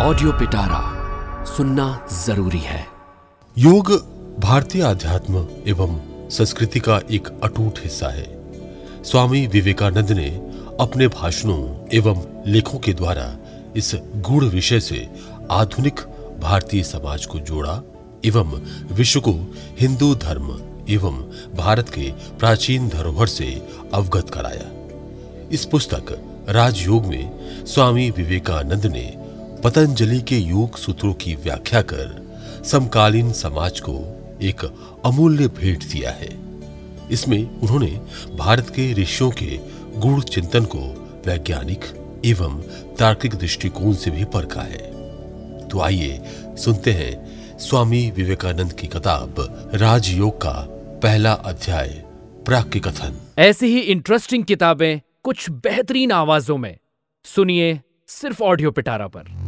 Audio पिटारा सुनना ज़रूरी है। योग भारतीय अध्यात्म एवं संस्कृति का एक अटूट हिस्सा है। स्वामी विवेकानंद ने अपने भाषणों एवं लेखों के द्वारा इस गूढ़ विषय से आधुनिक भारतीय समाज को जोड़ा एवं विश्व को हिंदू धर्म एवं भारत के प्राचीन धरोहर से अवगत कराया। इस पुस्तक राजयोग में स्वामी विवेकानंद ने पतंजलि के योग सूत्रों की व्याख्या कर समकालीन समाज को एक अमूल्य भेंट दिया है। इसमें उन्होंने भारत के ऋषियों के गुण चिंतन को वैज्ञानिक एवं तार्किक दृष्टिकोण से भी परखा है। तो आइए सुनते हैं स्वामी विवेकानंद की किताब राजयोग का पहला अध्याय, प्राक्य कथन। ऐसी ही इंटरेस्टिंग किताबें कुछ बेहतरीन आवाजों में। सुनिए सिर्फ़ ऑडियो पिटारा पर।